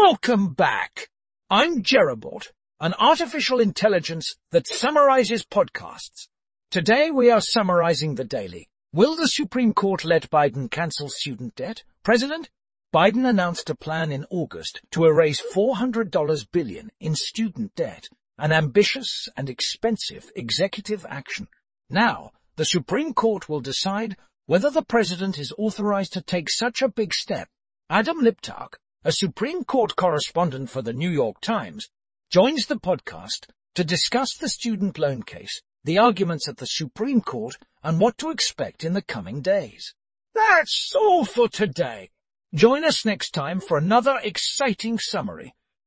Welcome back. I'm JeremyBot, an artificial intelligence that summarizes podcasts. Today we are summarizing the daily. Will the Supreme Court let Biden cancel student debt? President, Biden announced a plan in August to erase $400 billion in student debt, an ambitious and expensive executive action. Now, the Supreme Court will decide whether the president is authorized to take such a big step. Adam Liptak, a Supreme Court correspondent for the New York Times, joins the podcast to discuss the student loan case, the arguments at the Supreme Court, and what to expect in the coming days. That's all for today. Join us next time for another exciting summary.